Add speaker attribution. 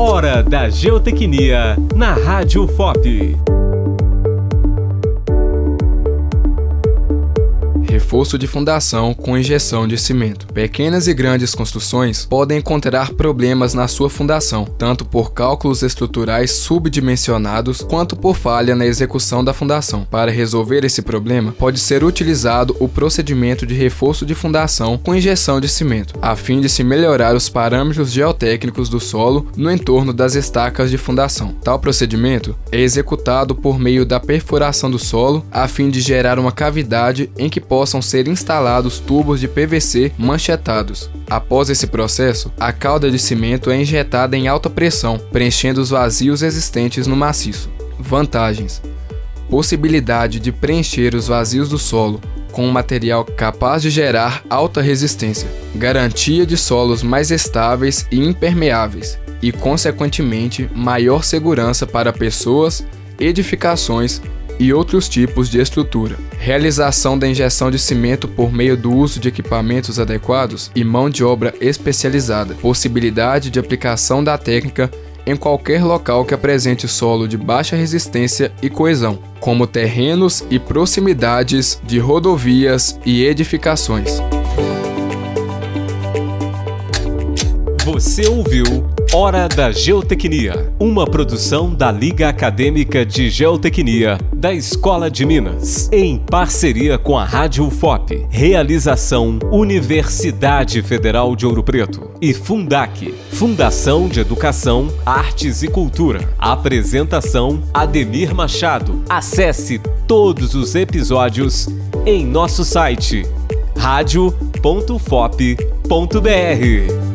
Speaker 1: Hora da Geotecnia na Rádio FOP.
Speaker 2: Reforço de fundação com injeção de cimento. Pequenas e grandes construções podem encontrar problemas na sua fundação, tanto por cálculos estruturais subdimensionados quanto por falha na execução da fundação. Para resolver esse problema, pode ser utilizado o procedimento de reforço de fundação com injeção de cimento, a fim de se melhorar os parâmetros geotécnicos do solo no entorno das estacas de fundação. Tal procedimento é executado por meio da perfuração do solo, a fim de gerar uma cavidade em que possam possam ser instalados tubos de PVC manchetados. Após esse processo, a calda de cimento é injetada em alta pressão, preenchendo os vazios existentes no maciço. Vantagens: possibilidade de preencher os vazios do solo com um material capaz de gerar alta resistência, garantia de solos mais estáveis e impermeáveis e, consequentemente, maior segurança para pessoas, edificações e outros tipos de estrutura. Realização da injeção de cimento por meio do uso de equipamentos adequados e mão de obra especializada. Possibilidade de aplicação da técnica em qualquer local que apresente solo de baixa resistência e coesão, como terrenos e proximidades de rodovias e edificações.
Speaker 1: Você ouviu Hora da Geotecnia, uma produção da Liga Acadêmica de Geotecnia da Escola de Minas, em parceria com a Rádio FOP. Realização Universidade Federal de Ouro Preto e Fundac, Fundação de Educação, Artes e Cultura. Apresentação Ademir Machado. Acesse todos os episódios em nosso site radio.fop.br.